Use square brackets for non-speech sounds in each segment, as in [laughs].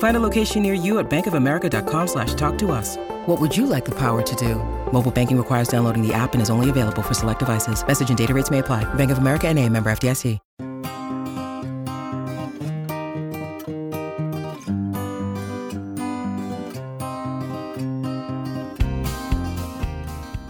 Find a location near you at bankofamerica.com slash talk to us. What would you like the power to do? Mobile banking requires downloading the app and is only available for select devices. Message and data rates may apply. Bank of America and a member FDIC.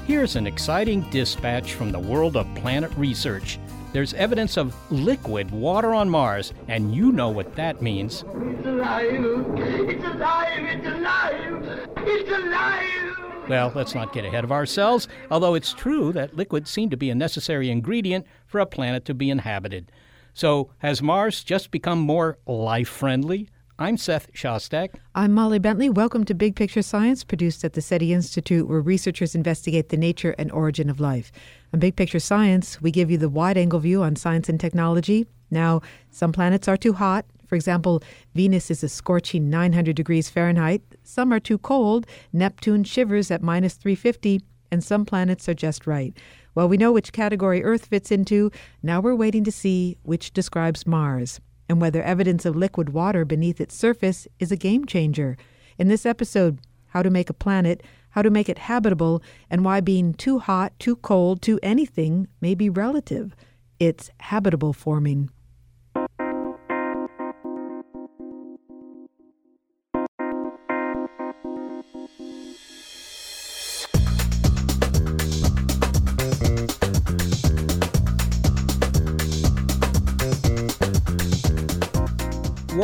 Here's an exciting dispatch from the world of planet research. There's evidence of liquid water on Mars, and you know what that means. It's alive! It's alive! It's alive! It's alive! Well, let's not get ahead of ourselves, although it's true that liquids seem to be a necessary ingredient for a planet to be inhabited. So, has Mars just become more life friendly? I'm Seth Shostak. I'm Molly Bentley. Welcome to Big Picture Science, produced at the SETI Institute, where researchers investigate the nature and origin of life. On Big Picture Science, we give you the wide angle view on science and technology. Now, some planets are too hot. For example, Venus is a scorching 900 degrees Fahrenheit. Some are too cold. Neptune shivers at minus 350, and some planets are just right. Well, we know which category Earth fits into. Now we're waiting to see which describes Mars and whether evidence of liquid water beneath its surface is a game changer. In this episode, how to make a planet, how to make it habitable, and why being too hot, too cold, too anything may be relative. It's habitable forming.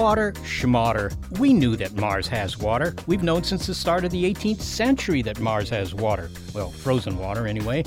Water, schmatter. We knew that Mars has water. We've known since the start of the 18th century that Mars has water. Well, frozen water, anyway.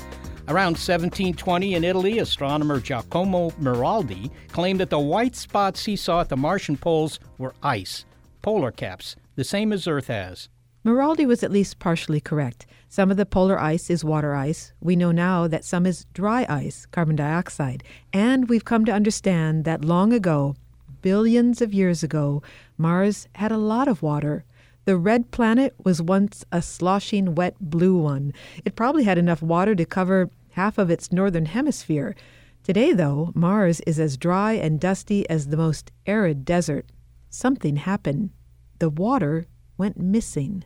Around 1720 in Italy, astronomer Giacomo Maraldi claimed that the white spots he saw at the Martian poles were ice, polar caps, the same as Earth has. Maraldi was at least partially correct. Some of the polar ice is water ice. We know now that some is dry ice, carbon dioxide. And we've come to understand that long ago, billions of years ago, Mars had a lot of water. The red planet was once a sloshing, wet blue one. It probably had enough water to cover half of its northern hemisphere. Today, though, Mars is as dry and dusty as the most arid desert. Something happened. The water went missing.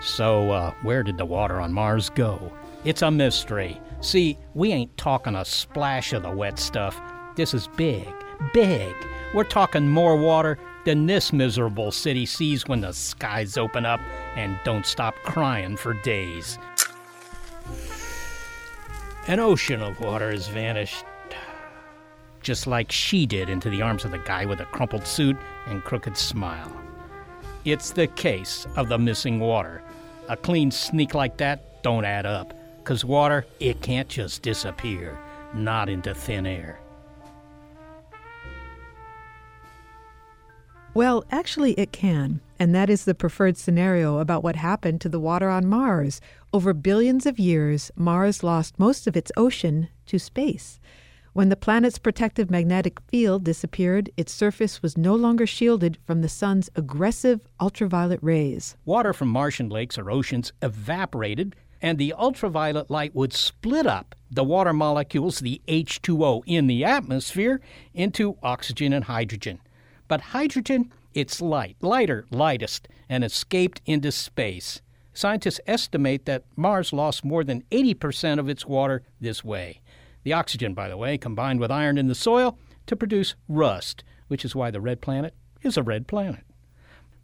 So, uh, where did the water on Mars go? It's a mystery. See, we ain't talking a splash of the wet stuff. This is big, big. We're talking more water than this miserable city sees when the skies open up and don't stop crying for days. An ocean of water has vanished, just like she did into the arms of the guy with a crumpled suit and crooked smile. It's the case of the missing water. A clean sneak like that don't add up, 'cause water, it can't just disappear, not into thin air. Well, actually, it can, and that is the preferred scenario about what happened to the water on Mars. Over billions of years, Mars lost most of its ocean to space. When the planet's protective magnetic field disappeared, its surface was no longer shielded from the sun's aggressive ultraviolet rays. Water from Martian lakes or oceans evaporated, and the ultraviolet light would split up the water molecules, the H2O in the atmosphere, into oxygen and hydrogen. But hydrogen, it's light, lighter, lightest, and escaped into space. Scientists estimate that Mars lost more than 80% of its water this way. The oxygen, by the way, combined with iron in the soil to produce rust, which is why the red planet is a red planet.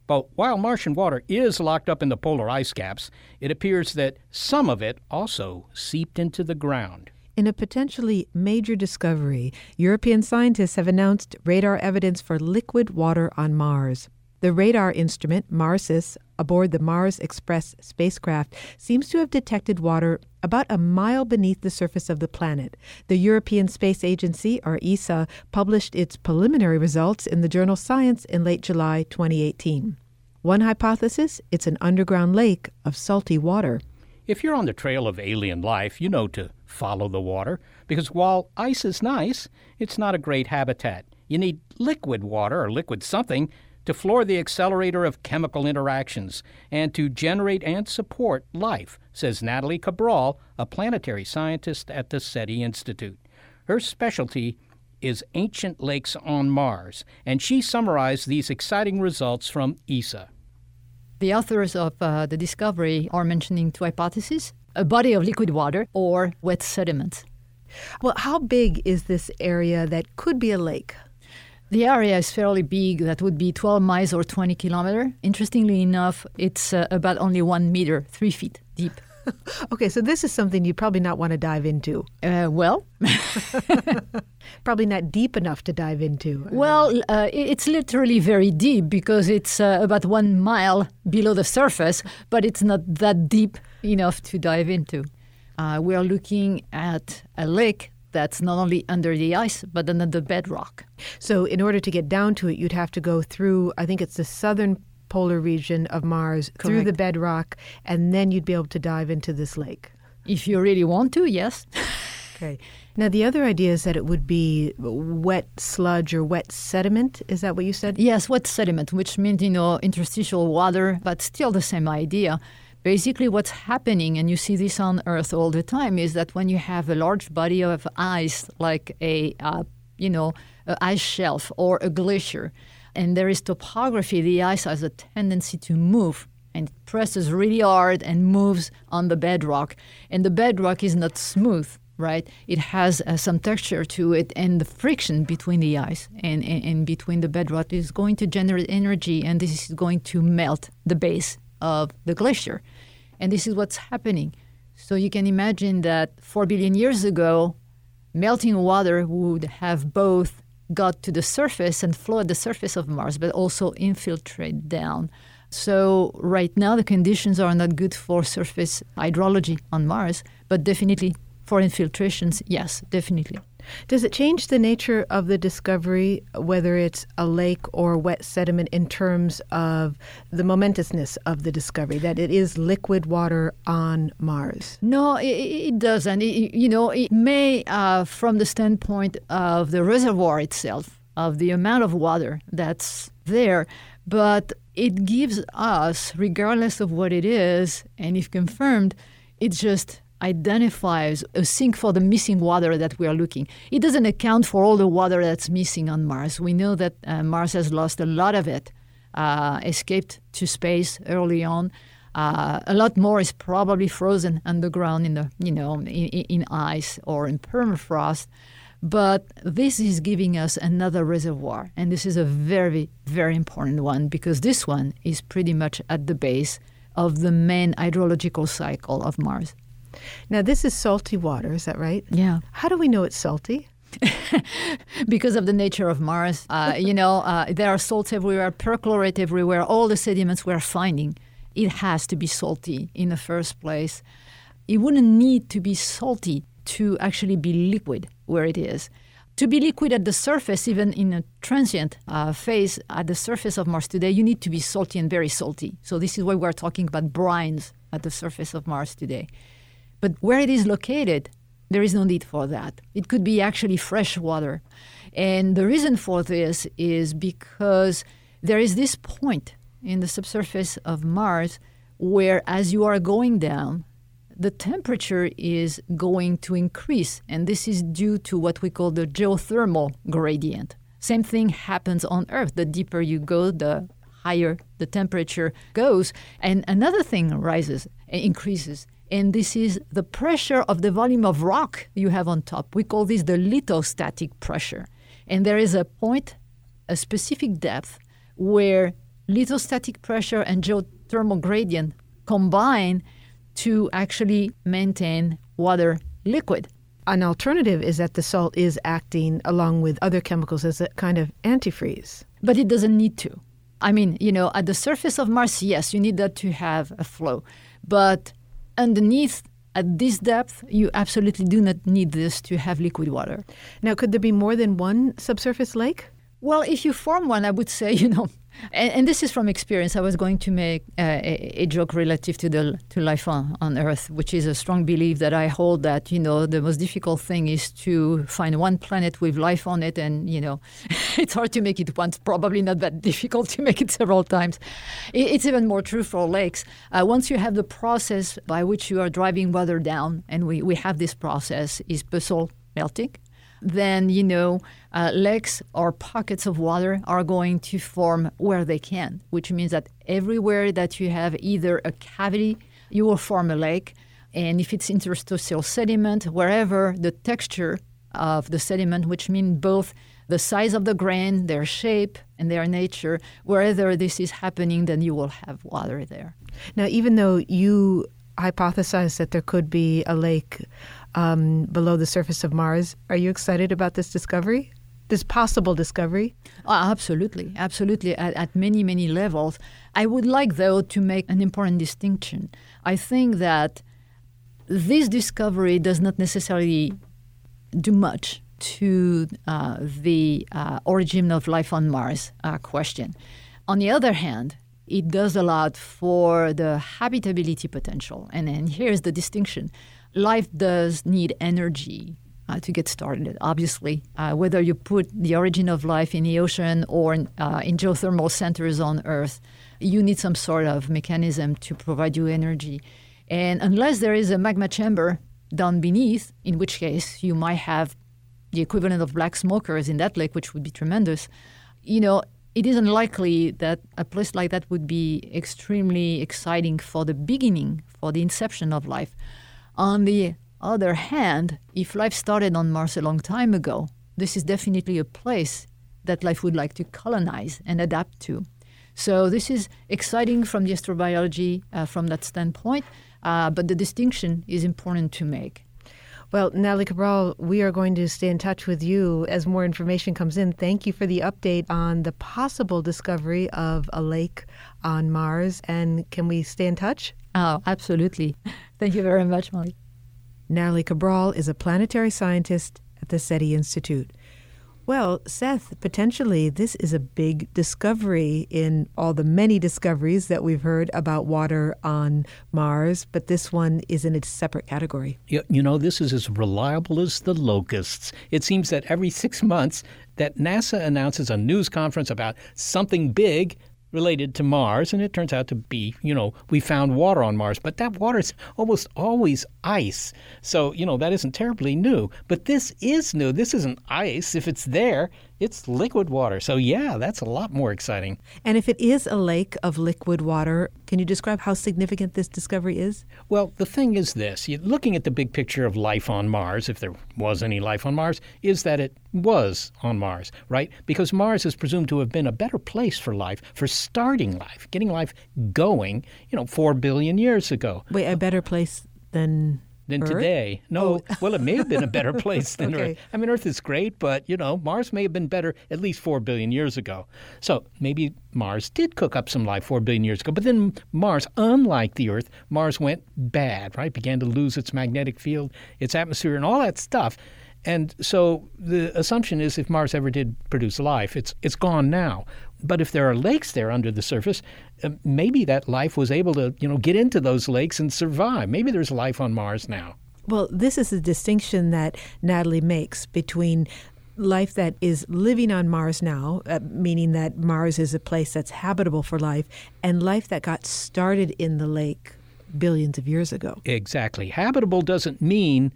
But while Martian water is locked up in the polar ice caps, it appears that some of it also seeped into the ground. In a potentially major discovery, European scientists have announced radar evidence for liquid water on Mars. The radar instrument, MARSIS, aboard the Mars Express spacecraft, seems to have detected water about a mile beneath the surface of the planet. The European Space Agency, or ESA, published its preliminary results in the journal Science in late July 2018. One hypothesis it's an underground lake of salty water. If you're on the trail of alien life, you know to follow the water, because while ice is nice, it's not a great habitat. You need liquid water or liquid something to floor the accelerator of chemical interactions and to generate and support life, says Nathalie Cabrol, a planetary scientist at the SETI Institute. Her specialty is ancient lakes on Mars, and she summarized these exciting results from ESA. The authors of uh, the discovery are mentioning two hypotheses a body of liquid water or wet sediment. Well, how big is this area that could be a lake? The area is fairly big. That would be 12 miles or 20 kilometer. Interestingly enough, it's uh, about only one meter, three feet deep. [laughs] okay, so this is something you probably not want to dive into. Uh, well, [laughs] probably not deep enough to dive into. Well, uh, it's literally very deep because it's uh, about one mile below the surface, but it's not that deep enough to dive into. Uh, we are looking at a lake that's not only under the ice, but under the bedrock. So, in order to get down to it, you'd have to go through, I think it's the southern polar region of Mars, Correct. through the bedrock, and then you'd be able to dive into this lake. If you really want to, yes. okay. Now, the other idea is that it would be wet sludge or wet sediment. Is that what you said? Yes, wet sediment, which means, you know, interstitial water, but still the same idea basically what's happening and you see this on earth all the time is that when you have a large body of ice like a uh, you know ice shelf or a glacier and there is topography the ice has a tendency to move and it presses really hard and moves on the bedrock. And the bedrock is not smooth right? It has uh, some texture to it and the friction between the ice and, and, and between the bedrock is going to generate energy and this is going to melt the base of the glacier and this is what's happening. So you can imagine that 4 billion years ago, melting water would have both got to the surface and flow at the surface of Mars, but also infiltrate down. So right now the conditions are not good for surface hydrology on Mars, but definitely for infiltrations, yes, definitely. Does it change the nature of the discovery, whether it's a lake or wet sediment, in terms of the momentousness of the discovery, that it is liquid water on Mars? No, it, it doesn't. It, you know, it may, uh, from the standpoint of the reservoir itself, of the amount of water that's there, but it gives us, regardless of what it is, and if confirmed, it just identifies a sink for the missing water that we are looking. It doesn't account for all the water that's missing on Mars. We know that uh, Mars has lost a lot of it, uh, escaped to space early on. Uh, a lot more is probably frozen underground in the you know in, in ice or in permafrost. But this is giving us another reservoir, and this is a very very important one because this one is pretty much at the base of the main hydrological cycle of Mars. Now, this is salty water, is that right? Yeah. How do we know it's salty? [laughs] because of the nature of Mars. Uh, [laughs] you know, uh, there are salts everywhere, perchlorate everywhere, all the sediments we're finding. It has to be salty in the first place. It wouldn't need to be salty to actually be liquid where it is. To be liquid at the surface, even in a transient uh, phase at the surface of Mars today, you need to be salty and very salty. So, this is why we're talking about brines at the surface of Mars today. But where it is located, there is no need for that. It could be actually fresh water. And the reason for this is because there is this point in the subsurface of Mars where, as you are going down, the temperature is going to increase. And this is due to what we call the geothermal gradient. Same thing happens on Earth. The deeper you go, the higher the temperature goes. And another thing rises, and increases and this is the pressure of the volume of rock you have on top. We call this the lithostatic pressure. And there is a point, a specific depth, where lithostatic pressure and geothermal gradient combine to actually maintain water liquid. An alternative is that the salt is acting along with other chemicals as a kind of antifreeze. But it doesn't need to. I mean, you know, at the surface of Mars, yes, you need that to have a flow. But underneath, at this depth, you absolutely do not need this to have liquid water. Now, could there be more than one subsurface lake? Well, if you form one, I would say, [laughs] you know, and, and this is from experience. I was going to make uh, a, a, joke relative to the to life on, on Earth, which is a strong belief that I hold that you know the most difficult thing is to find one planet with life on it, and you know [laughs] it's hard to make it once. Probably not that difficult to make it several times. It, it's even more true for lakes. Uh, once you have the process by which you are driving water down, and we, we have this process is basalt melting then you know uh, lakes or pockets of water are going to form where they can, which means that everywhere that you have either a cavity, you will form a lake. And if it's interstitial sediment, wherever the texture of the sediment, which means both the size of the grain, their shape, and their nature, wherever this is happening, then you will have water there. Now, even though you hypothesize that there could be a lake um, below the surface of Mars. Are you excited about this discovery? This possible discovery? Oh, absolutely, absolutely, at, at many, many levels. I would like, though, to make an important distinction. I think that this discovery does not necessarily do much to uh, the uh, origin of life on Mars uh, question. On the other hand, it does a lot for the habitability potential. And, and here's the distinction life does need energy uh, to get started, obviously. Uh, whether you put the origin of life in the ocean or in, uh, in geothermal centers on Earth, you need some sort of mechanism to provide you energy. And unless there is a magma chamber down beneath, in which case you might have the equivalent of black smokers in that lake, which would be tremendous, you know, it is unlikely that a place like that would be extremely exciting for the beginning, for the inception of life. On the other hand, if life started on Mars a long time ago, this is definitely a place that life would like to colonize and adapt to. So this is exciting from the astrobiology uh, from that standpoint, uh, but the distinction is important to make. Well, Nathalie Cabrol, we are going to stay in touch with you as more information comes in. Thank you for the update on the possible discovery of a lake on Mars. And can we stay in touch? Oh, absolutely. [laughs] Thank you very much, Molly. Nathalie Cabrol is a planetary scientist at the SETI Institute. Well, Seth, potentially this is a big discovery in all the many discoveries that we've heard about water on Mars, but this one is in a separate category. You, you know, this is as reliable as the locusts. It seems that every six months that NASA announces a news conference about something big related to Mars, and it turns out to be, you know, we found water on Mars, but that water is almost always ice. So, you know, that isn't terribly new. But this is new. This isn't ice. If it's there, it's liquid water. So, yeah, that's a lot more exciting. And if it is a lake of liquid water, can you describe how significant this discovery is? Well, the thing is this looking at the big picture of life on Mars, if there was any life on Mars, is that it was on Mars, right? Because Mars is presumed to have been a better place for life, for starting life, getting life going, you know, four billion years ago. Wait, a better place than than Earth? today. No, oh. well, it may have been a better [laughs] place than okay. Earth. I mean, Earth is great, but you know, Mars may have been better at least four billion years ago. So maybe Mars did cook up some life four billion years ago. But then Mars, unlike the Earth, Mars went bad, right? Began to lose its magnetic field, its atmosphere, and all that stuff. And so the assumption is if Mars ever did produce life, it's it's gone now. But if there are lakes there under the surface, uh, maybe that life was able to, you know, get into those lakes and survive. Maybe there's life on Mars now. Well, this is the distinction that Nathalie makes between life that is living on Mars now, uh, meaning that Mars is a place that's habitable for life, and life that got started in the lake billions of years ago. Exactly. Habitable doesn't mean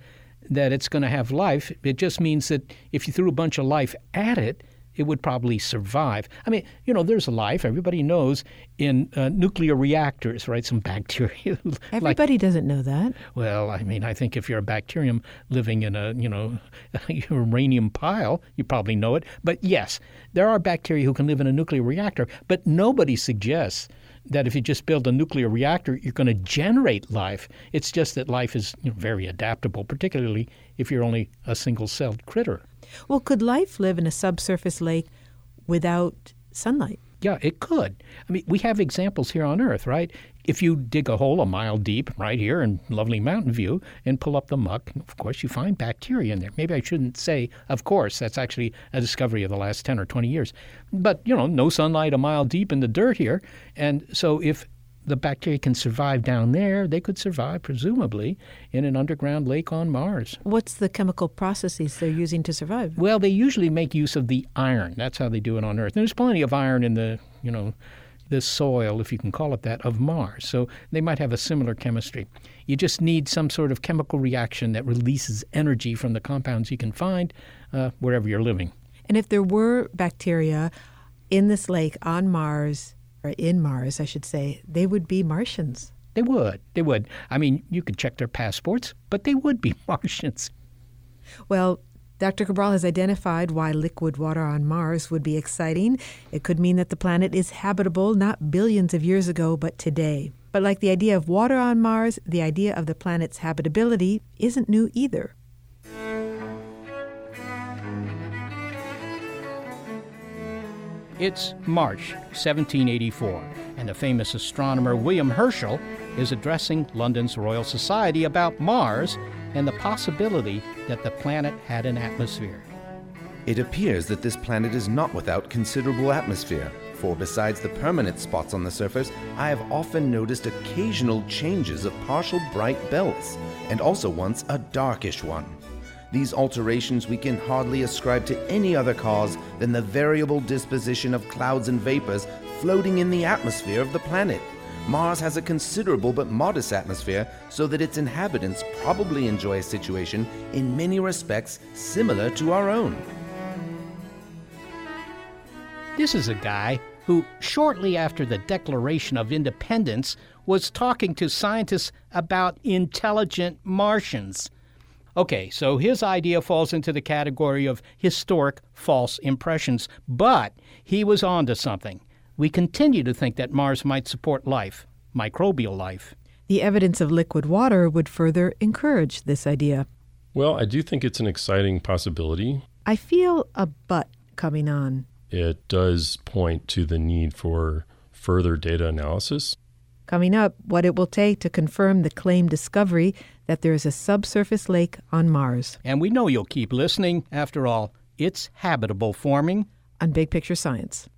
that it's going to have life. It just means that if you threw a bunch of life at it, it would probably survive. I mean, you know, there's life, everybody knows, in uh, nuclear reactors, right? Some [laughs] bacteria. Everybody like, doesn't know that. Well, I mean, I think if you're a bacterium living in a, you know, [laughs] uranium pile, you probably know it. But yes, there are bacteria who can live in a nuclear reactor, but nobody suggests that if you just build a nuclear reactor, you're going to generate life. It's just that life is you know, very adaptable, particularly if you're only a single celled critter. Well, could life live in a subsurface lake without sunlight? Yeah, it could. I mean, we have examples here on Earth, right? If you dig a hole a mile deep right here in lovely Mountain View and pull up the muck, of course, you find bacteria in there. Maybe I shouldn't say, of course, that's actually a discovery of the last 10 or 20 years. But, you know, no sunlight a mile deep in the dirt here. And so if the bacteria can survive down there, they could survive, presumably, in an underground lake on Mars. What's the chemical processes they're using to survive? Well, they usually make use of the iron. That's how they do it on Earth. And there's plenty of iron in the, you know, the soil, if you can call it that, of Mars. So they might have a similar chemistry. You just need some sort of chemical reaction that releases energy from the compounds you can find uh, wherever you're living. And if there were bacteria in this lake on Mars, or in Mars, I should say, they would be Martians. They would. They would. I mean, you could check their passports, but they would be [laughs] Martians. Well, Dr. Cabrol has identified why liquid water on Mars would be exciting. It could mean that the planet is habitable not billions of years ago, but today. But like the idea of water on Mars, the idea of the planet's habitability isn't new either. It's March 1784, and the famous astronomer William Herschel is addressing London's Royal Society about Mars and the possibility that the planet had an atmosphere. It appears that this planet is not without considerable atmosphere, for besides the permanent spots on the surface, I have often noticed occasional changes of partial bright belts, and also once a darkish one. These alterations we can hardly ascribe to any other cause than the variable disposition of clouds and vapors floating in the atmosphere of the planet. Mars has a considerable but modest atmosphere, so that its inhabitants probably enjoy a situation in many respects similar to our own. This is a guy who, shortly after the Declaration of Independence, was talking to scientists about intelligent Martians. Okay, so his idea falls into the category of historic false impressions, but he was onto something. We continue to think that Mars might support life, microbial life. The evidence of liquid water would further encourage this idea. Well, I do think it's an exciting possibility. I feel a but coming on. It does point to the need for further data analysis. Coming up, what it will take to confirm the claimed discovery that there is a subsurface lake on Mars. And we know you'll keep listening. After all, it's habitable forming. On Big Picture Science.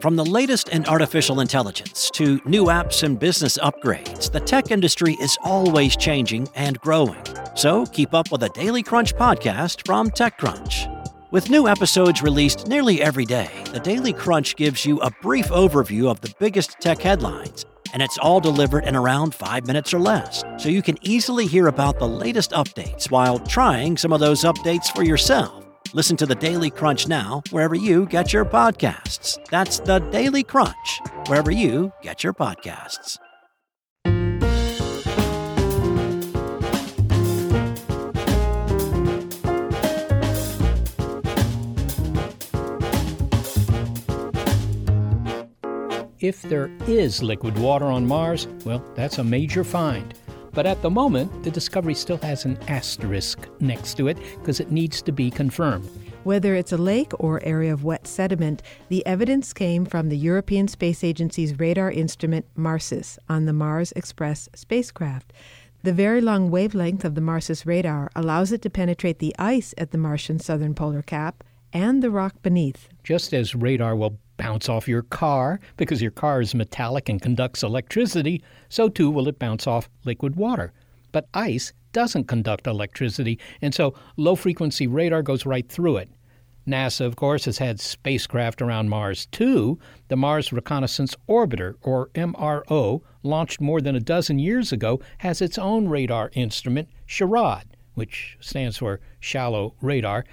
From the latest in artificial intelligence to new apps and business upgrades, the tech industry is always changing and growing. So keep up with the Daily Crunch podcast from TechCrunch. With new episodes released nearly every day, the Daily Crunch gives you a brief overview of the biggest tech headlines and it's all delivered in around five minutes or less, so you can easily hear about the latest updates while trying some of those updates for yourself. Listen to the Daily Crunch now, wherever you get your podcasts. That's the Daily Crunch, wherever you get your podcasts. If there is liquid water on Mars, well, that's a major find. But at the moment, the discovery still has an asterisk next to it because it needs to be confirmed. Whether it's a lake or area of wet sediment, the evidence came from the European Space Agency's radar instrument MARSIS on the Mars Express spacecraft. The very long wavelength of the MARSIS radar allows it to penetrate the ice at the Martian southern polar cap and the rock beneath. Just as radar will bounce off your car because your car is metallic and conducts electricity, so too will it bounce off liquid water. But ice doesn't conduct electricity, and so low frequency radar goes right through it. NASA, of course, has had spacecraft around Mars too. The Mars Reconnaissance Orbiter, or MRO, launched more than a dozen years ago, has its own radar instrument, SHARAD, which stands for Shallow Radar.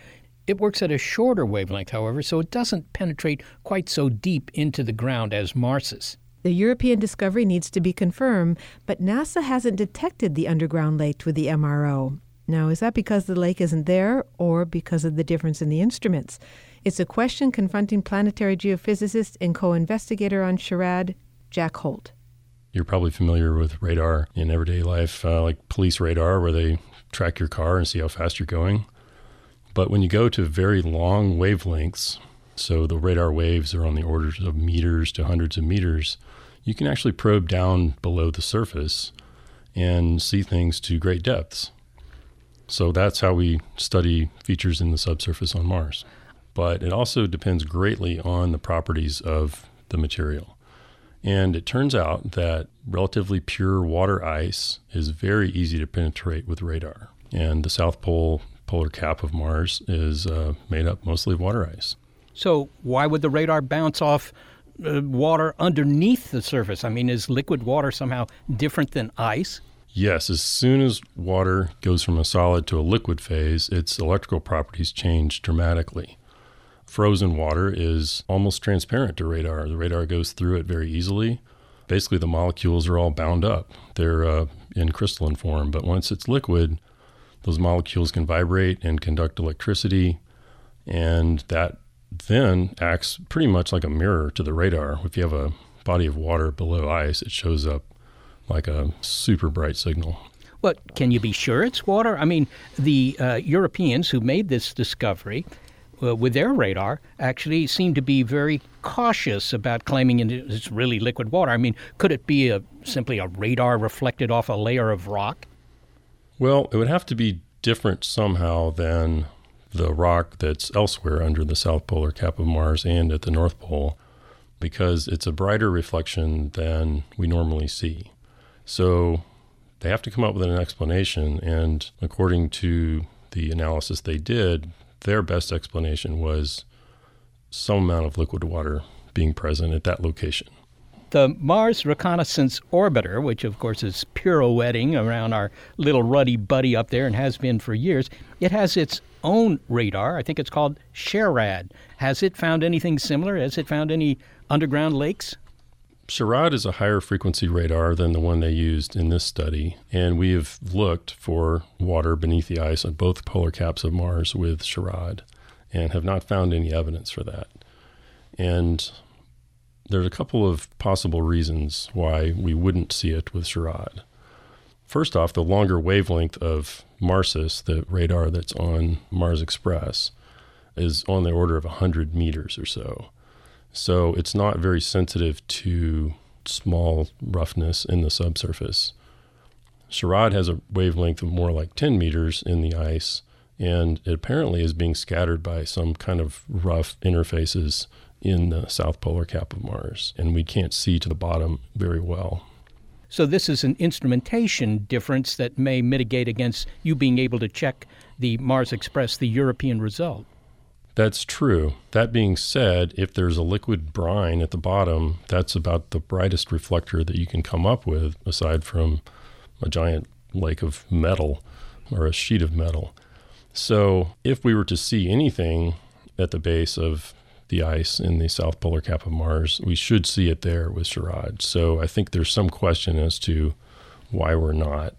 It works at a shorter wavelength, however, so it doesn't penetrate quite so deep into the ground as MARSIS. The European discovery needs to be confirmed, but NASA hasn't detected the underground lake with the MRO. Now, is that because the lake isn't there or because of the difference in the instruments? It's a question confronting planetary geophysicist and co investigator on SHARAD, Jack Holt. You're probably familiar with radar in everyday life, uh, like police radar, where they track your car and see how fast you're going. But when you go to very long wavelengths, so the radar waves are on the orders of meters to hundreds of meters, you can actually probe down below the surface and see things to great depths. So that's how we study features in the subsurface on Mars. But it also depends greatly on the properties of the material. And it turns out that relatively pure water ice is very easy to penetrate with radar. And the South Pole polar cap of Mars is uh, made up mostly of water ice. So, why would the radar bounce off uh, water underneath the surface? I mean, is liquid water somehow different than ice? Yes, as soon as water goes from a solid to a liquid phase, its electrical properties change dramatically. Frozen water is almost transparent to radar. The radar goes through it very easily. Basically, the molecules are all bound up. They're uh, in crystalline form, but once it's liquid, those molecules can vibrate and conduct electricity, and that then acts pretty much like a mirror to the radar. If you have a body of water below ice, it shows up like a super bright signal. Well, can you be sure it's water? I mean, the uh, Europeans who made this discovery uh, with their radar actually seem to be very cautious about claiming it's really liquid water. I mean, could it be a, simply a radar reflected off a layer of rock? Well, it would have to be different somehow than the rock that's elsewhere under the south polar cap of Mars and at the North Pole because it's a brighter reflection than we normally see. So they have to come up with an explanation. And according to the analysis they did, their best explanation was some amount of liquid water being present at that location. The Mars Reconnaissance Orbiter, which of course is pirouetting around our little ruddy buddy up there and has been for years, it has its own radar. I think it's called SHARAD. Has it found anything similar? Has it found any underground lakes? SHARAD is a higher frequency radar than the one they used in this study, and we have looked for water beneath the ice on both polar caps of Mars with SHARAD and have not found any evidence for that. And there's a couple of possible reasons why we wouldn't see it with SHARAD. First off, the longer wavelength of MARSIS, the radar that's on Mars Express, is on the order of 100 meters or so. So it's not very sensitive to small roughness in the subsurface. SHARAD has a wavelength of more like 10 meters in the ice, and it apparently is being scattered by some kind of rough interfaces in the south polar cap of Mars, and we can't see to the bottom very well. So, this is an instrumentation difference that may mitigate against you being able to check the Mars Express, the European result. That's true. That being said, if there's a liquid brine at the bottom, that's about the brightest reflector that you can come up with, aside from a giant lake of metal or a sheet of metal. So, if we were to see anything at the base of the ice in the south polar cap of Mars, we should see it there with SHARAD. So, I think there's some question as to why we're not.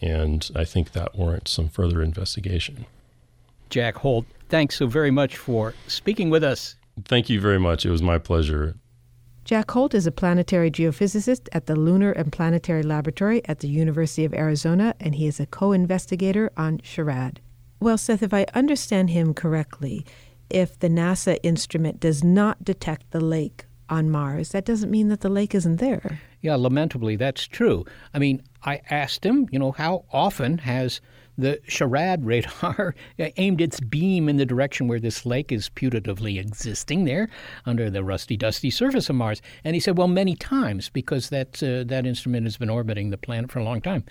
And I think that warrants some further investigation. Jack Holt, thanks so very much for speaking with us. Thank you very much. It was my pleasure. Jack Holt is a planetary geophysicist at the Lunar and Planetary Laboratory at the University of Arizona, and he is a co investigator on SHARAD. Well, Seth, if I understand him correctly, if the NASA instrument does not detect the lake on Mars, that doesn't mean that the lake isn't there. Yeah, lamentably, that's true. I mean, I asked him, you know, how often has the SHARAD radar [laughs] aimed its beam in the direction where this lake is putatively existing there under the rusty, dusty surface of Mars. And he said, well, many times because that, uh, that instrument has been orbiting the planet for a long time.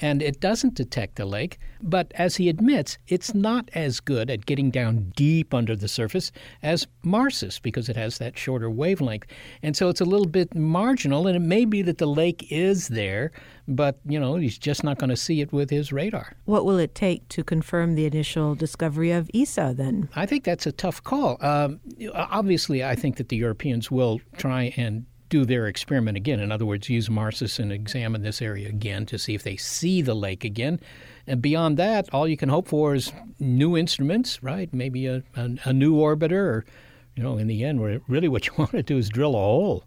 And it doesn't detect the lake. But as he admits, it's not as good at getting down deep under the surface as MARSIS because it has that shorter wavelength. And so it's a little bit marginal, and it may be that the lake is there, but, you know, he's just not going to see it with his radar. What will it take to confirm the initial discovery of ESA then? I think that's a tough call. Um, obviously, I think that the Europeans will try and do their experiment again. In other words, use Marsis and examine this area again to see if they see the lake again. And beyond that, all you can hope for is new instruments, right? Maybe a, a, a new orbiter, or, you know, in the end, really what you [laughs] want to do is drill a hole.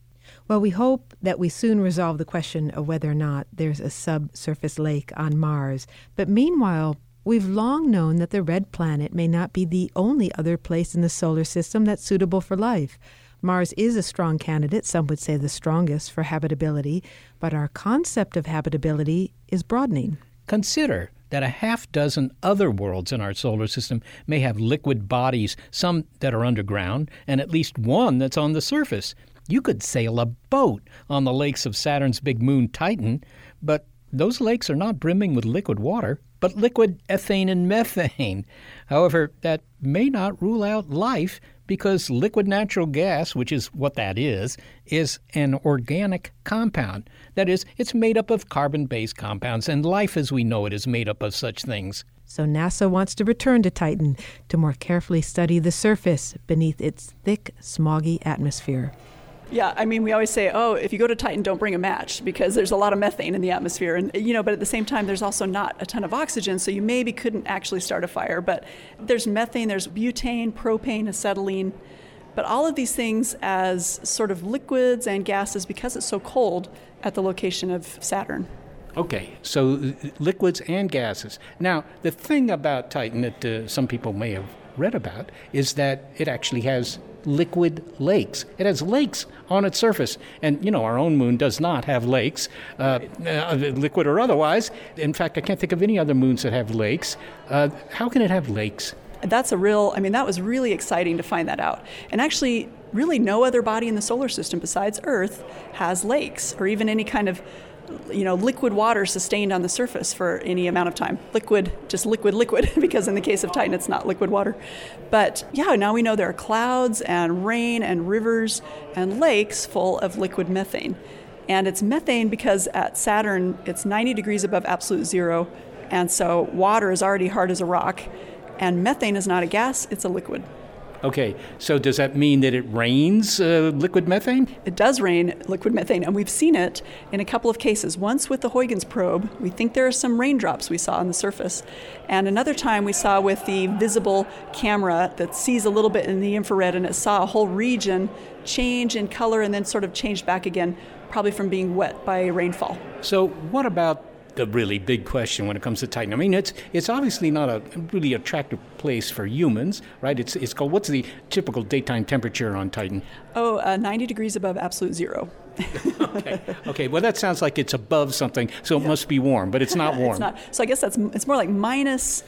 Well, we hope that we soon resolve the question of whether or not there's a subsurface lake on Mars. But meanwhile, we've long known that the red planet may not be the only other place in the solar system that's suitable for life. Mars is a strong candidate, some would say the strongest, for habitability, but our concept of habitability is broadening. Consider that a half dozen other worlds in our solar system may have liquid bodies, some that are underground, and at least one that's on the surface. You could sail a boat on the lakes of Saturn's big moon Titan, but those lakes are not brimming with liquid water, but liquid ethane and methane. However, that may not rule out life because liquid natural gas, which is what that is, is an organic compound. That is, it's made up of carbon based compounds, and life as we know it is made up of such things. So NASA wants to return to Titan to more carefully study the surface beneath its thick, smoggy atmosphere. Yeah, I mean, we always say, oh, if you go to Titan, don't bring a match because there's a lot of methane in the atmosphere. And, you know, but at the same time, there's also not a ton of oxygen, so you maybe couldn't actually start a fire. But there's methane, there's butane, propane, acetylene. But all of these things as sort of liquids and gases because it's so cold at the location of Saturn. Okay, so liquids and gases. Now, the thing about Titan that uh, some people may have read about is that it actually has liquid lakes. It has lakes on its surface. And, you know, our own moon does not have lakes, uh, uh, liquid or otherwise. In fact, I can't think of any other moons that have lakes. Uh, how can it have lakes? That's a real, I mean, that was really exciting to find that out. And actually, really, no other body in the solar system besides Earth has lakes or even any kind of you know, liquid water sustained on the surface for any amount of time. Liquid, just liquid, liquid, [laughs] because in the case of Titan, it's not liquid water. But yeah, now we know there are clouds and rain and rivers and lakes full of liquid methane. And it's methane because at Saturn, it's 90 degrees above absolute zero. And so water is already hard as a rock. And methane is not a gas, it's a liquid. Okay, so does that mean that it rains uh, liquid methane? It does rain liquid methane, and we've seen it in a couple of cases. Once with the Huygens probe, we think there are some raindrops we saw on the surface. And another time we saw with the visible camera that sees a little bit in the infrared and it saw a whole region change in color and then sort of change back again, probably from being wet by rainfall. So, what about the really big question when it comes to Titan. I mean, it's it's obviously not a really attractive place for humans, right? It's it's called what's the typical daytime temperature on Titan? Oh, uh, 90 degrees above absolute zero. [laughs] okay. Okay. Well, that sounds like it's above something, so it yeah. must be warm, but it's not [laughs] warm. it's not. So I guess that's it's more like minus.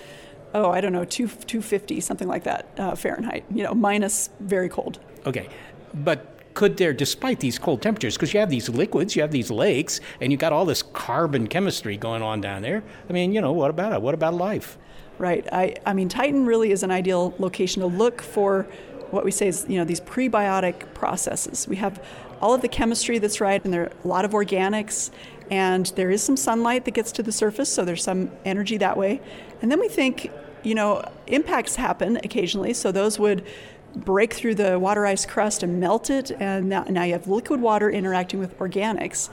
Oh, I don't know, two, 250, something like that uh, Fahrenheit. You know, minus very cold. Okay, but could there, despite these cold temperatures, because you have these liquids, you have these lakes, and you got all this carbon chemistry going on down there. I mean, you know, what about it? What about life? Right. I, I mean, Titan really is an ideal location to look for what we say is, you know, these prebiotic processes. We have all of the chemistry that's right, and there are a lot of organics, and there is some sunlight that gets to the surface, so there's some energy that way. And then we think, you know, impacts happen occasionally, so those would break through the water ice crust and melt it, and now, now you have liquid water interacting with organics.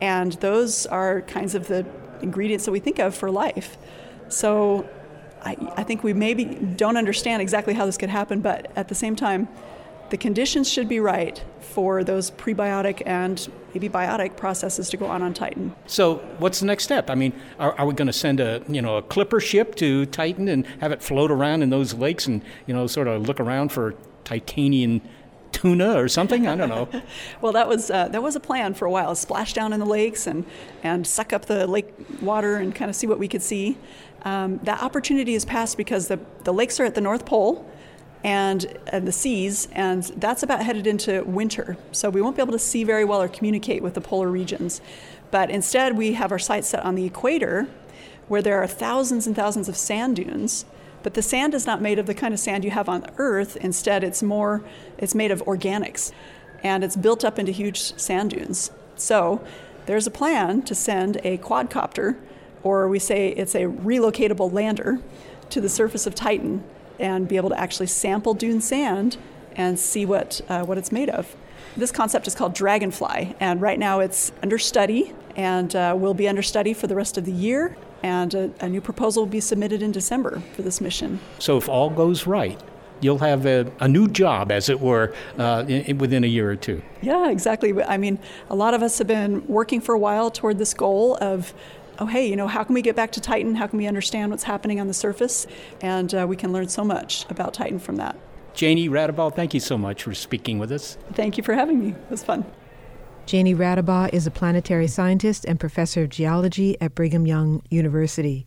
And those are kinds of the ingredients that we think of for life. So I, I think we maybe don't understand exactly how this could happen, but at the same time, the conditions should be right for those prebiotic and maybe biotic processes to go on on Titan. So, what's the next step? I mean, are, are we going to send a you know a clipper ship to Titan and have it float around in those lakes and you know sort of look around for titanian tuna or something? I don't know. [laughs] well, that was uh, that was a plan for a while. Splash down in the lakes and and suck up the lake water and kind of see what we could see. Um, that opportunity has passed because the the lakes are at the North Pole and, and the seas, and that's about headed into winter. So we won't be able to see very well or communicate with the polar regions. But instead, we have our sights set on the equator, where there are thousands and thousands of sand dunes. But the sand is not made of the kind of sand you have on Earth. Instead, it's more, it's made of organics. And it's built up into huge sand dunes. So there's a plan to send a quadcopter, or we say it's a relocatable lander, to the surface of Titan and be able to actually sample dune sand and see what, uh, what it's made of. This concept is called Dragonfly, and right now it's under study and uh, will be under study for the rest of the year. And a, a new proposal will be submitted in December for this mission. So, if all goes right, you'll have a, a new job, as it were, uh, in, within a year or two. Yeah, exactly. I mean, a lot of us have been working for a while toward this goal of oh, hey, you know, how can we get back to Titan? How can we understand what's happening on the surface? And uh, we can learn so much about Titan from that. Jani Radebaugh, thank you so much for speaking with us. Thank you for having me. It was fun. Jani Radebaugh is a planetary scientist and professor of geology at Brigham Young University.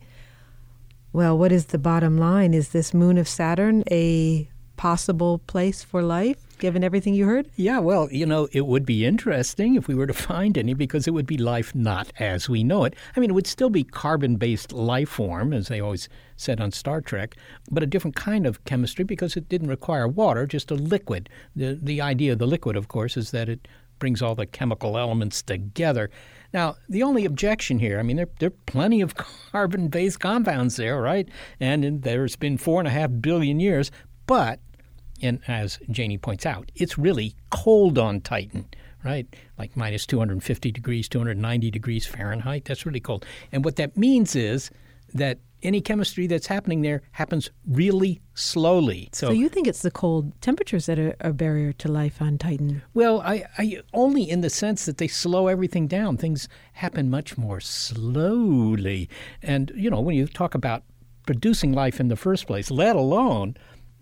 Well, what is the bottom line? Is this moon of Saturn a possible place for life, given everything you heard? Yeah, well, you know, it would be interesting if we were to find any because it would be life not as we know it. I mean, it would still be carbon based life form, as they always said on Star Trek, but a different kind of chemistry because it didn't require water, just a liquid. The, the idea of the liquid, of course, is that it brings all the chemical elements together. Now, the only objection here, I mean, there, there are plenty of [laughs] carbon based compounds there, right? And there's been four and a half billion years, but, and as Jani points out, it's really cold on Titan, right? Like minus 250 degrees, 290 degrees Fahrenheit. That's really cold. And what that means is that any chemistry that's happening there happens really slowly. So, so you think it's the cold temperatures that are a barrier to life on Titan? Well, I, I only in the sense that they slow everything down. Things happen much more slowly. And you know, when you talk about producing life in the first place, let alone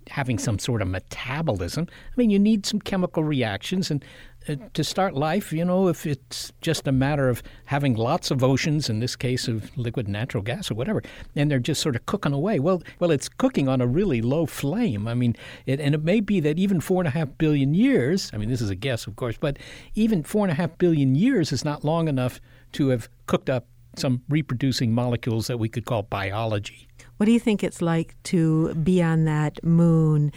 having some sort of metabolism. I mean, you need some chemical reactions, and uh, to start life, you know, if it's just a matter of having lots of oceans, in this case of liquid natural gas or whatever, and they're just sort of cooking away. Well, well, it's cooking on a really low flame. I mean, it, and it may be that even four and a half billion years. I mean, this is a guess, of course, but even four and a half billion years is not long enough to have cooked up some reproducing molecules that we could call biology. What do you think it's like to be on that moon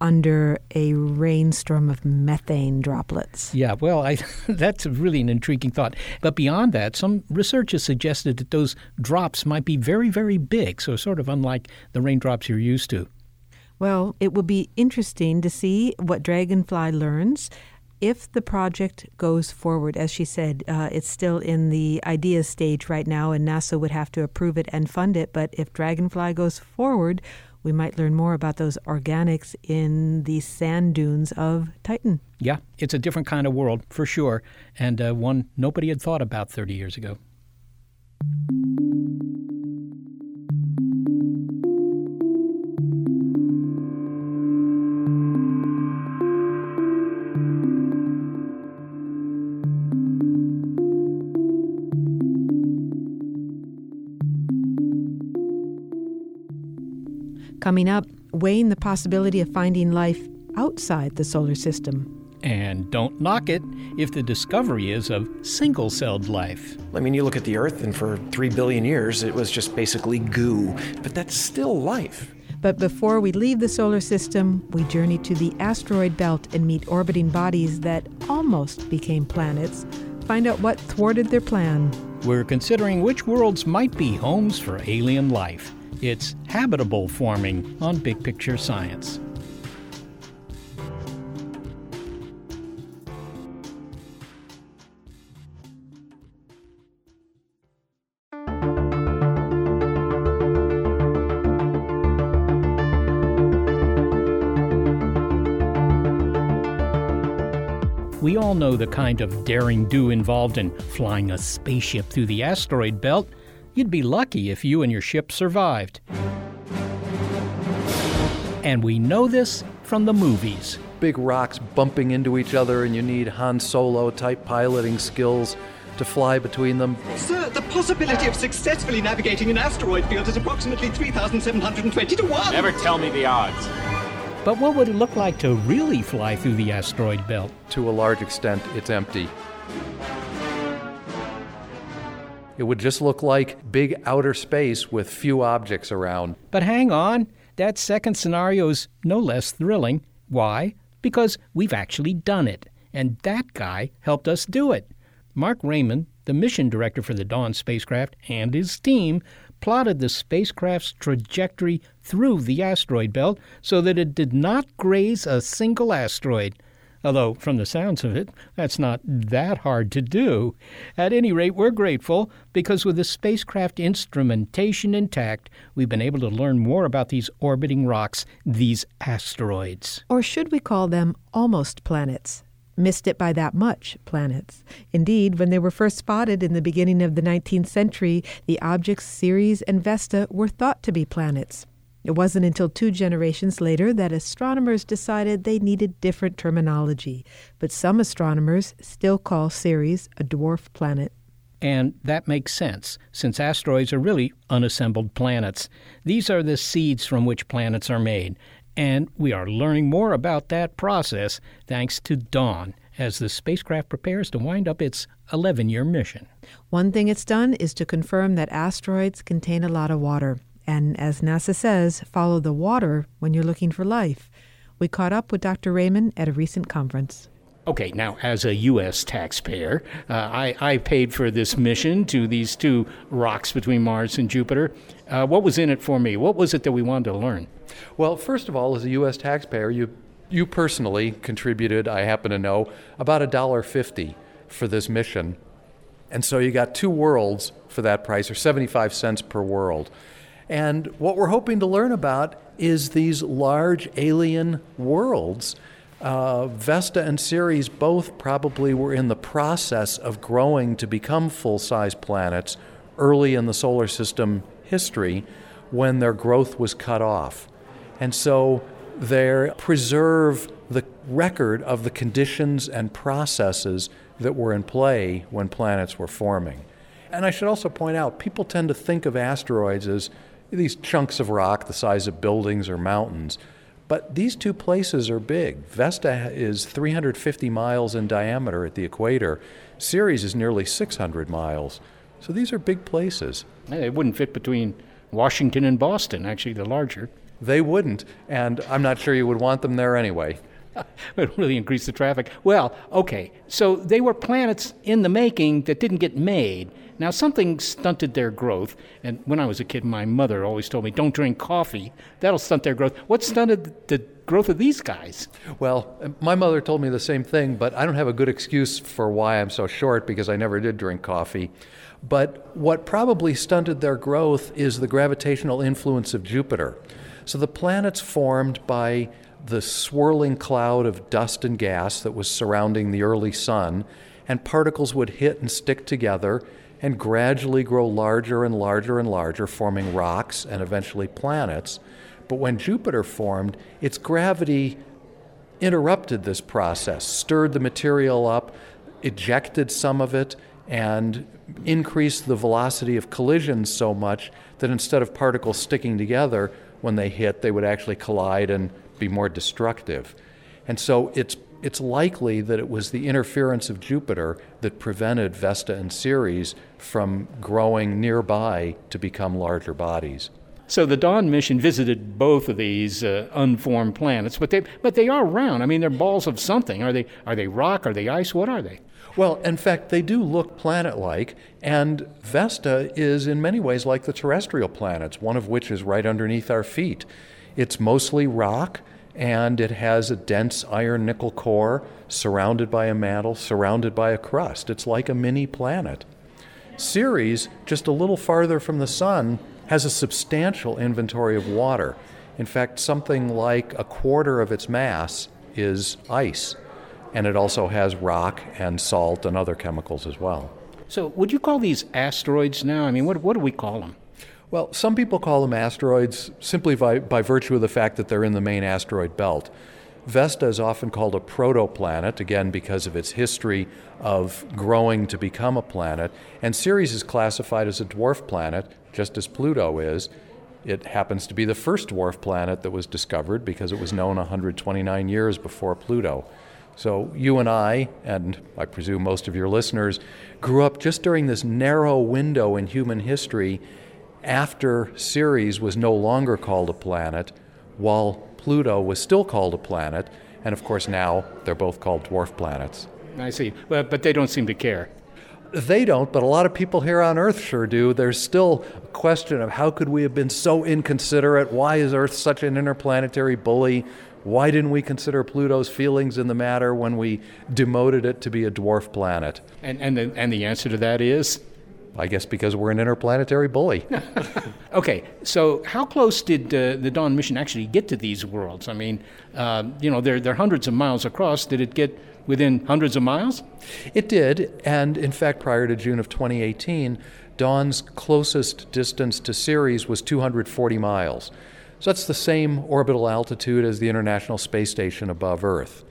under a rainstorm of methane droplets. Yeah, well, I, [laughs] that's really an intriguing thought. But beyond that, some research has suggested that those drops might be very, very big, so sort of unlike the raindrops you're used to. Well, it will be interesting to see what Dragonfly learns. If the project goes forward, as she said, uh, it's still in the idea stage right now, and NASA would have to approve it and fund it. But if Dragonfly goes forward, we might learn more about those organics in the sand dunes of Titan. Yeah, it's a different kind of world for sure, and uh, one nobody had thought about 30 years ago. Coming up, weighing the possibility of finding life outside the solar system. And don't knock it if the discovery is of single celled life. I mean, you look at the Earth, and for three billion years, it was just basically goo, but that's still life. But before we leave the solar system, we journey to the asteroid belt and meet orbiting bodies that almost became planets. Find out what thwarted their plan. We're considering which worlds might be homes for alien life. It's habitable forming on Big Picture Science. We all know the kind of daring do involved in flying a spaceship through the asteroid belt. You'd be lucky if you and your ship survived. And we know this from the movies. Big rocks bumping into each other, and you need Han Solo type piloting skills to fly between them. Sir, the possibility of successfully navigating an asteroid field is approximately 3,720 to 1. Never tell me the odds. But what would it look like to really fly through the asteroid belt? To a large extent, it's empty. It would just look like big outer space with few objects around. But hang on, that second scenario is no less thrilling. Why? Because we've actually done it, and that guy helped us do it. Marc Rayman, the mission director for the Dawn spacecraft, and his team plotted the spacecraft's trajectory through the asteroid belt so that it did not graze a single asteroid. Although, from the sounds of it, that's not that hard to do. At any rate, we're grateful because with the spacecraft instrumentation intact, we've been able to learn more about these orbiting rocks, these asteroids. Or should we call them almost planets? Missed it by that much planets. Indeed, when they were first spotted in the beginning of the 19th century, the objects Ceres and Vesta were thought to be planets. It wasn't until two generations later that astronomers decided they needed different terminology, but some astronomers still call Ceres a dwarf planet. And that makes sense, since asteroids are really unassembled planets. These are the seeds from which planets are made, and we are learning more about that process thanks to Dawn as the spacecraft prepares to wind up its 11 year mission. One thing it's done is to confirm that asteroids contain a lot of water and as NASA says, follow the water when you're looking for life. We caught up with Dr. Rayman at a recent conference. Okay, now as a U.S. taxpayer, uh, I, I, paid for this mission to these two rocks between Mars and Jupiter. Uh, what was in it for me? What was it that we wanted to learn? Well, first of all, as a U.S. taxpayer, you you personally contributed, I happen to know, about a dollar fifty for this mission, and so you got two worlds for that price, or seventy-five cents per world. And what we're hoping to learn about is these large alien worlds. Uh, Vesta and Ceres both probably were in the process of growing to become full size planets early in the solar system history when their growth was cut off. And so they preserve the record of the conditions and processes that were in play when planets were forming. And I should also point out people tend to think of asteroids as these chunks of rock the size of buildings or mountains. But these two places are big. Vesta is 350 miles in diameter at the equator. Ceres is nearly 600 miles. So these are big places. They wouldn't fit between Washington and Boston, actually, the larger. They wouldn't, and I'm not sure you would want them there anyway. [laughs] it would really increase the traffic. Well, okay, so they were planets in the making that didn't get made. Now, something stunted their growth. And when I was a kid, my mother always told me, don't drink coffee. That'll stunt their growth. What stunted the growth of these guys? Well, my mother told me the same thing, but I don't have a good excuse for why I'm so short because I never did drink coffee. But what probably stunted their growth is the gravitational influence of Jupiter. So the planets formed by the swirling cloud of dust and gas that was surrounding the early sun, and particles would hit and stick together and gradually grow larger and larger and larger, forming rocks and eventually planets. But when Jupiter formed, its gravity interrupted this process, stirred the material up, ejected some of it, and increased the velocity of collisions so much that instead of particles sticking together, when they hit, they would actually collide and be more destructive. And so it's it's likely that it was the interference of Jupiter that prevented Vesta and Ceres from growing nearby to become larger bodies. So the Dawn mission visited both of these uh, unformed planets, but they but they are round. I mean, they're balls of something. Are they are they rock? Are they ice? What are they? Well, in fact, they do look planet-like, and Vesta is in many ways like the terrestrial planets, one of which is right underneath our feet. It's mostly rock and it has a dense iron nickel core surrounded by a mantle, surrounded by a crust. It's like a mini planet. Ceres, just a little farther from the sun, has a substantial inventory of water. In fact, something like a quarter of its mass is ice, and it also has rock and salt and other chemicals as well. So, would you call these asteroids now? I mean, what, what do we call them? Well, some people call them asteroids simply by, by virtue of the fact that they're in the main asteroid belt. Vesta is often called a protoplanet, again because of its history of growing to become a planet, and Ceres is classified as a dwarf planet, just as Pluto is. It happens to be the first dwarf planet that was discovered because it was known 129 years before Pluto. So you and I, and I presume most of your listeners, grew up just during this narrow window in human history after Ceres was no longer called a planet, while Pluto was still called a planet, and of course now they're both called dwarf planets. I see. But, but they don't seem to care. They don't, but a lot of people here on Earth sure do. There's still a question of how could we have been so inconsiderate? Why is Earth such an interplanetary bully? Why didn't we consider Pluto's feelings in the matter when we demoted it to be a dwarf planet? And, and, the, and the answer to that is? I guess because we're an interplanetary bully. [laughs] okay, so how close did uh, the Dawn mission actually get to these worlds? I mean, uh, you know, they're, they're hundreds of miles across. Did it get within hundreds of miles? It did, and in fact, prior to June of 2018, Dawn's closest distance to Ceres was 240 miles. So that's the same orbital altitude as the International Space Station above Earth.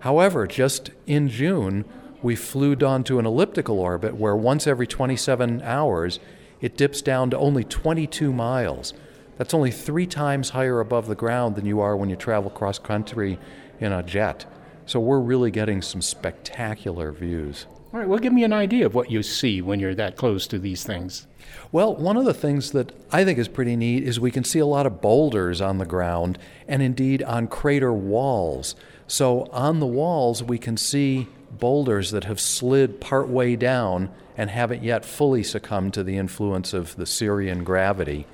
However, just in June, we flew Dawn to an elliptical orbit where once every 27 hours it dips down to only 22 miles. That's only three times higher above the ground than you are when you travel cross country in a jet. So we're really getting some spectacular views. All right, well, give me an idea of what you see when you're that close to these things. Well, one of the things that I think is pretty neat is we can see a lot of boulders on the ground and indeed on crater walls. So on the walls, we can see boulders that have slid partway down and haven't yet fully succumbed to the influence of the Cerean gravity.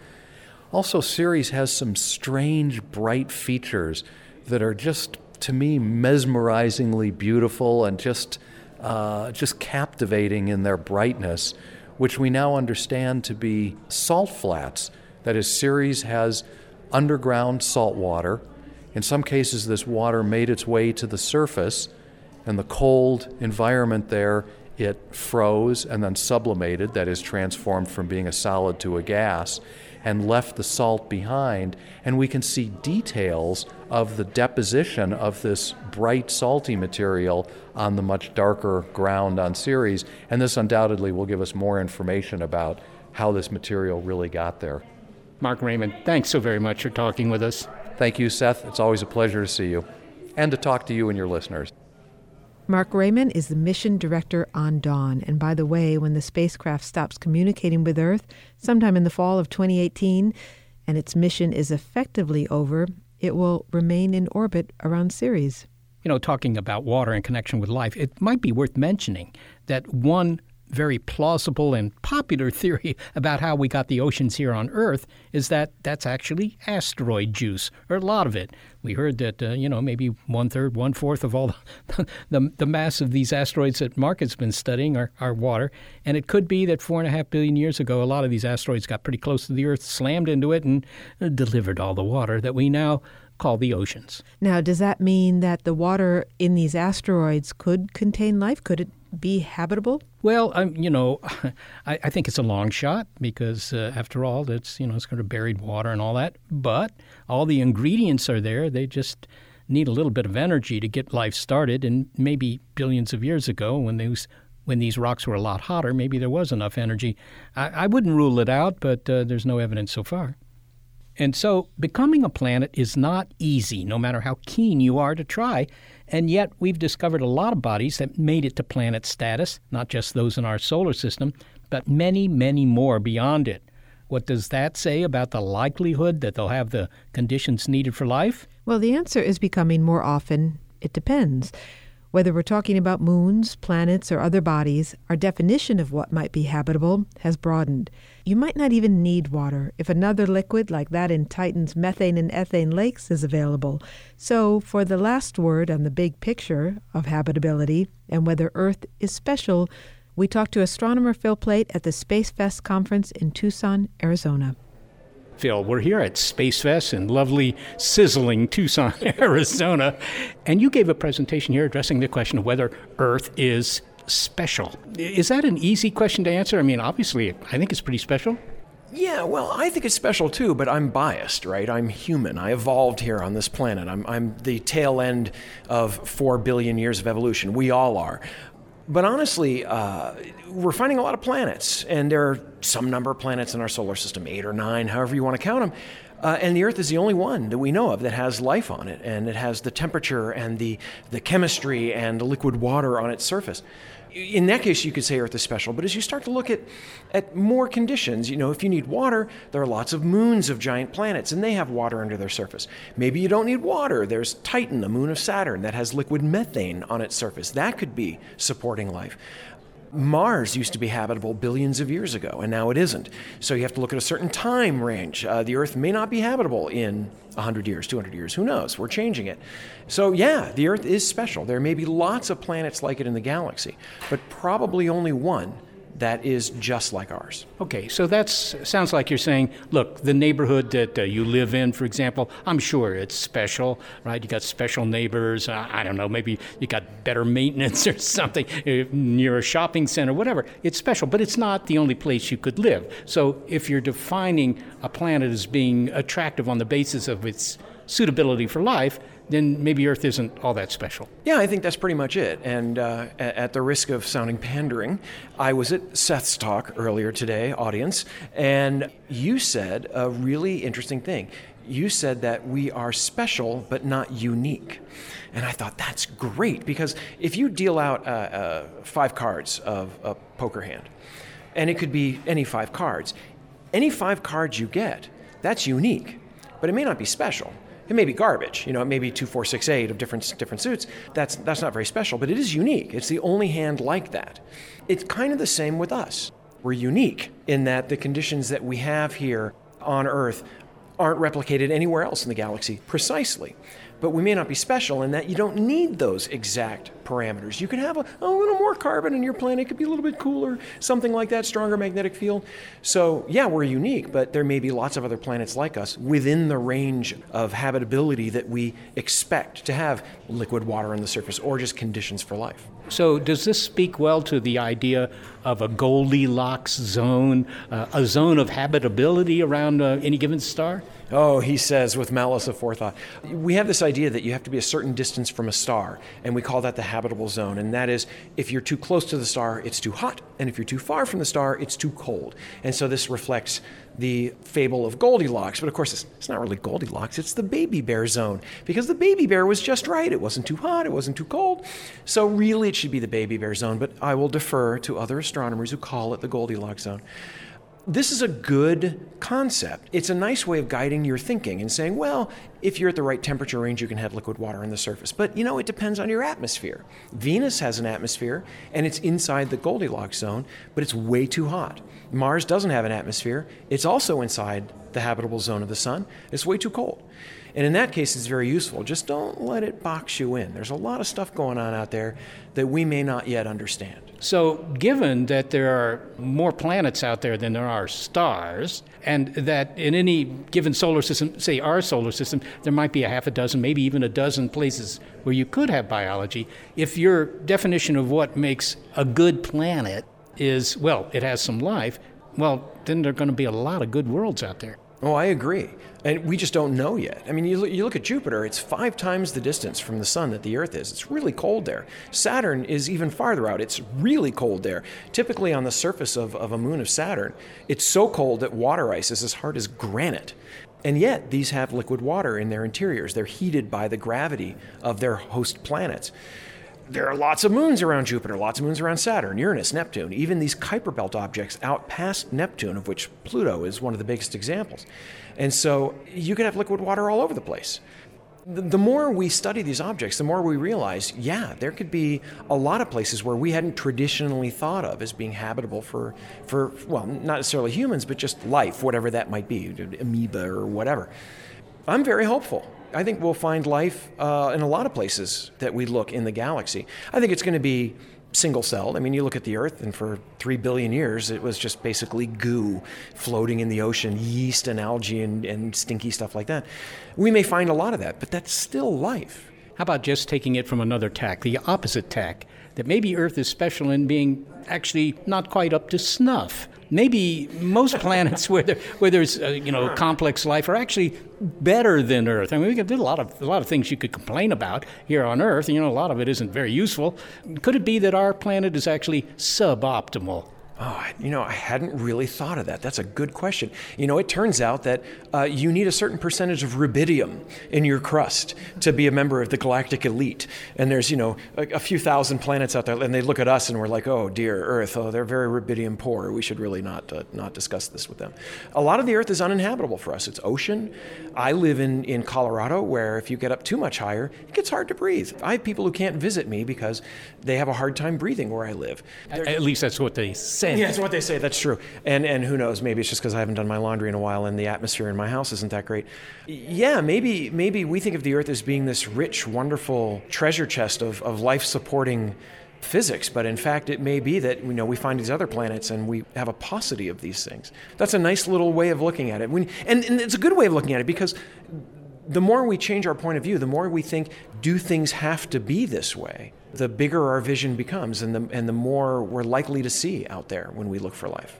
Also, Ceres has some strange bright features that are just, to me, mesmerizingly beautiful and just, uh, just captivating in their brightness, which we now understand to be salt flats. That is, Ceres has underground salt water. In some cases, this water made its way to the surface and the cold environment there, it froze and then sublimated, that is, transformed from being a solid to a gas, and left the salt behind. And we can see details of the deposition of this bright, salty material on the much darker ground on Ceres. And this undoubtedly will give us more information about how this material really got there. Marc Rayman, thanks so very much for talking with us. Thank you, Seth. It's always a pleasure to see you and to talk to you and your listeners. Marc Rayman is the mission director on Dawn. And by the way, when the spacecraft stops communicating with Earth sometime in the fall of 2018 and its mission is effectively over, it will remain in orbit around Ceres. You know, talking about water in connection with life, it might be worth mentioning that one very plausible and popular theory [laughs] about how we got the oceans here on Earth is that that's actually asteroid juice, or a lot of it. We heard that, uh, you know, maybe one third, one fourth of all [laughs] the, the, the, mass of these asteroids that Marc has been studying are, are water. And it could be that four and a half billion years ago, a lot of these asteroids got pretty close to the Earth, slammed into it, and uh, delivered all the water that we now call the oceans. Now, does that mean that the water in these asteroids could contain life? Could it be habitable? Well, um, you know, [laughs] I, I, think it's a long shot because, uh, after all, that's you know it's kind of buried water and all that. But all the ingredients are there. They just need a little bit of energy to get life started. And maybe billions of years ago, when these when these rocks were a lot hotter, maybe there was enough energy. I, I wouldn't rule it out, but uh, there's no evidence so far. And so, becoming a planet is not easy, no matter how keen you are to try. And yet, we've discovered a lot of bodies that made it to planet status, not just those in our solar system, but many, many more beyond it. What does that say about the likelihood that they'll have the conditions needed for life? Well, the answer is becoming more often it depends. Whether we're talking about moons, planets, or other bodies, our definition of what might be habitable has broadened. You might not even need water if another liquid like that in Titan's methane and ethane lakes is available. So, for the last word on the big picture of habitability and whether Earth is special, we talked to astronomer Phil Plait at the Space Fest conference in Tucson, Arizona. Phil, we're here at Space Fest in lovely, sizzling Tucson, [laughs] Arizona, and you gave a presentation here addressing the question of whether Earth is special. Is that an easy question to answer? I mean, obviously, I think it's pretty special. Yeah, well, I think it's special too, but I'm biased, right? I'm human. I evolved here on this planet. I'm, I'm the tail end of four billion years of evolution. We all are. But honestly, uh, we're finding a lot of planets, and there are some number of planets in our solar system, eight or nine, however you want to count them. Uh, and the Earth is the only one that we know of that has life on it, and it has the temperature and the, the chemistry and the liquid water on its surface. In that case, you could say Earth is special. But as you start to look at, at more conditions, you know, if you need water, there are lots of moons of giant planets, and they have water under their surface. Maybe you don't need water. There's Titan, a moon of Saturn, that has liquid methane on its surface. That could be supporting life. Mars used to be habitable billions of years ago, and now it isn't. So you have to look at a certain time range. Uh, the Earth may not be habitable in 100 years, 200 years, who knows? We're changing it. So, yeah, the Earth is special. There may be lots of planets like it in the galaxy, but probably only one that is just like ours. Okay, so that sounds like you're saying, look, the neighborhood that uh, you live in, for example, I'm sure it's special, right? You got special neighbors. Uh, I don't know, maybe you got better maintenance [laughs] or something uh, near a shopping center, whatever. It's special, but it's not the only place you could live. So if you're defining a planet as being attractive on the basis of its suitability for life, then maybe Earth isn't all that special. Yeah, I think that's pretty much it. And uh, at the risk of sounding pandering, I was at Seth's talk earlier today, audience, and you said a really interesting thing. You said that we are special but not unique. And I thought that's great because if you deal out uh, uh, five cards of a poker hand, and it could be any five cards, any five cards you get, that's unique, but it may not be special. It may be garbage, you know, it may be two, four, six, eight of different different suits. That's that's not very special, but it is unique. It's the only hand like that. It's kind of the same with us. We're unique in that the conditions that we have here on Earth aren't replicated anywhere else in the galaxy precisely but we may not be special in that you don't need those exact parameters. You can have a, a, little more carbon in your planet, it could be a little bit cooler, something like that, stronger magnetic field. So, yeah, we're unique, but there may be lots of other planets like us within the range of habitability that we expect to have liquid water on the surface or just conditions for life. So, does this speak well to the idea of a Goldilocks zone, uh, a zone of habitability around uh, any given star? Oh, he says with malice aforethought. We have this idea that you have to be a certain distance from a star, and we call that the habitable zone. And that is, if you're too close to the star, it's too hot, and if you're too far from the star, it's too cold. And so this reflects the fable of Goldilocks. But of course, it's, it's not really Goldilocks, it's the baby bear zone, because the baby bear was just right. It wasn't too hot, it wasn't too cold. So really, it should be the baby bear zone, but I will defer to other astronomers who call it the Goldilocks zone this is a good concept. It's a nice way of guiding your thinking and saying, well, if you're at the right temperature range, you can have liquid water on the surface. But you know, it depends on your atmosphere. Venus has an atmosphere and it's inside the Goldilocks zone, but it's way too hot. Mars doesn't have an atmosphere, it's also inside the habitable zone of the sun. It's way too cold. And in that case, it's very useful. Just don't let it box you in. There's a lot of stuff going on out there that we may not yet understand. So, given that there are more planets out there than there are stars, and that in any given solar system, say our solar system, there might be a half a dozen, maybe even a dozen places where you could have biology, if your definition of what makes a good planet is, well, it has some life, well, then there are going to be a lot of good worlds out there. Oh, I agree. And we just don't know yet. I mean, you look, you look at Jupiter, it's five times the distance from the sun that the Earth is. It's really cold there. Saturn is even farther out. It's really cold there. Typically, on the surface of, of a moon of Saturn, it's so cold that water ice is as hard as granite. And yet, these have liquid water in their interiors. They're heated by the gravity of their host planets there are lots of moons around Jupiter, lots of moons around Saturn, Uranus, Neptune, even these Kuiper Belt objects out past Neptune, of which Pluto is one of the biggest examples. And so you could have liquid water all over the place. The more we study these objects, the more we realize, yeah, there could be a lot of places where we hadn't traditionally thought of as being habitable for, for well, not necessarily humans, but just life, whatever that might be, amoeba or whatever. I'm very hopeful. I think we'll find life uh, in a lot of places that we look in the galaxy. I think it's going to be single celled. I mean, you look at the Earth, and for three billion years, it was just basically goo floating in the ocean, yeast and algae and, and stinky stuff like that. We may find a lot of that, but that's still life. How about just taking it from another tack, the opposite tack? that maybe Earth is special in being actually not quite up to snuff. Maybe most planets where, there, where there's uh, you know complex life are actually better than Earth. I mean, we do a lot of a lot of things you could complain about here on Earth. You know, a lot of it isn't very useful. Could it be that our planet is actually suboptimal? Oh, you know, I hadn't really thought of that. That's a good question. You know, it turns out that uh, you need a certain percentage of rubidium in your crust to be a member of the galactic elite. And there's, you know, a, a, few thousand planets out there, and they look at us and we're like, oh, dear Earth, oh, they're very rubidium poor. We should really not, uh, not discuss this with them. A lot of the Earth is uninhabitable for us. It's ocean. I live in, in Colorado, where if you get up too much higher, it gets hard to breathe. I have people who can't visit me because they have a hard time breathing where I live. At, at least that's what they say. Yeah, that's what they say. That's true. And and who knows? Maybe it's just because I haven't done my laundry in a while, and the atmosphere in my house isn't that great. Yeah, maybe maybe we think of the Earth as being this rich, wonderful treasure chest of of life supporting physics, but in fact, it may be that you know we find these other planets and we have a paucity of these things. That's a nice little way of looking at it. And, and it's a good way of looking at it because the more we change our point of view, the more we think, do things have to be this way? The bigger our vision becomes and the, and the more we're likely to see out there when we look for life.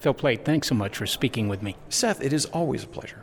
Phil Plait, thanks so much for speaking with me. Seth, it is always a pleasure.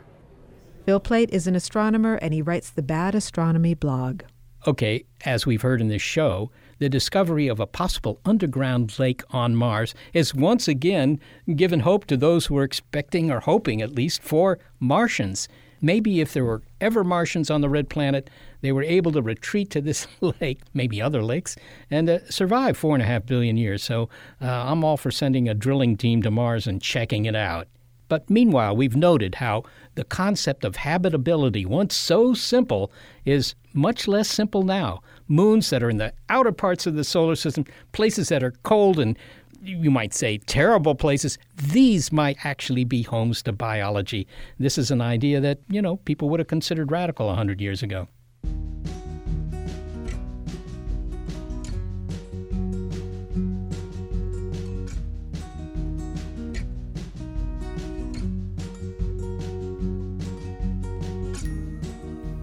Phil Plait is an astronomer and he writes the Bad Astronomy blog. Okay, as we've heard in this show, the discovery of a possible underground lake on Mars has once again given hope to those who are expecting, or hoping at least, for Martians. Maybe if there were ever Martians on the red planet, they were able to retreat to this [laughs] lake, maybe other lakes, and uh, survive four and a half billion years. So uh, I'm all for sending a drilling team to Mars and checking it out. But meanwhile, we've noted how the concept of habitability, once so simple, is much less simple now. Moons that are in the outer parts of the solar system, places that are cold and you might say terrible places, these might actually be homes to biology. This is an idea that, you know, people would have considered radical 100 years ago.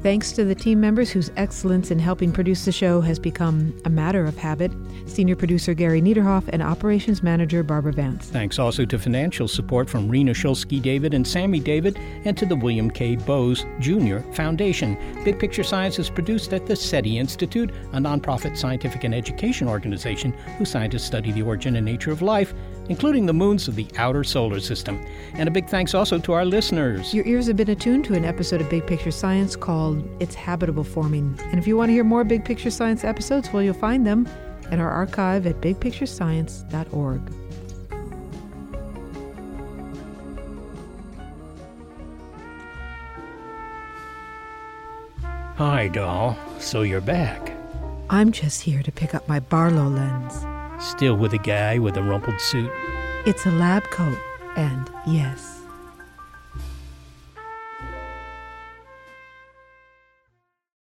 Thanks to the team members whose excellence in helping produce the show has become a matter of habit senior producer Gary Niederhoff and operations manager Barbara Vance. Thanks also to financial support from Rena Shulsky David and Sammy David and to the William K. Bowes Jr. Foundation. Big Picture Science is produced at the SETI Institute, a nonprofit scientific and education organization whose scientists study the origin and nature of life including the moons of the outer solar system. And a big thanks also to our listeners. Your ears have been attuned to an episode of Big Picture Science called It's Habitable Forming. And if you want to hear more Big Picture Science episodes, well, you'll find them in our archive at bigpicturescience.org. Hi, doll. So you're back. I'm just here to pick up my Barlow lens. Still with a guy with a rumpled suit? It's a lab coat, and yes,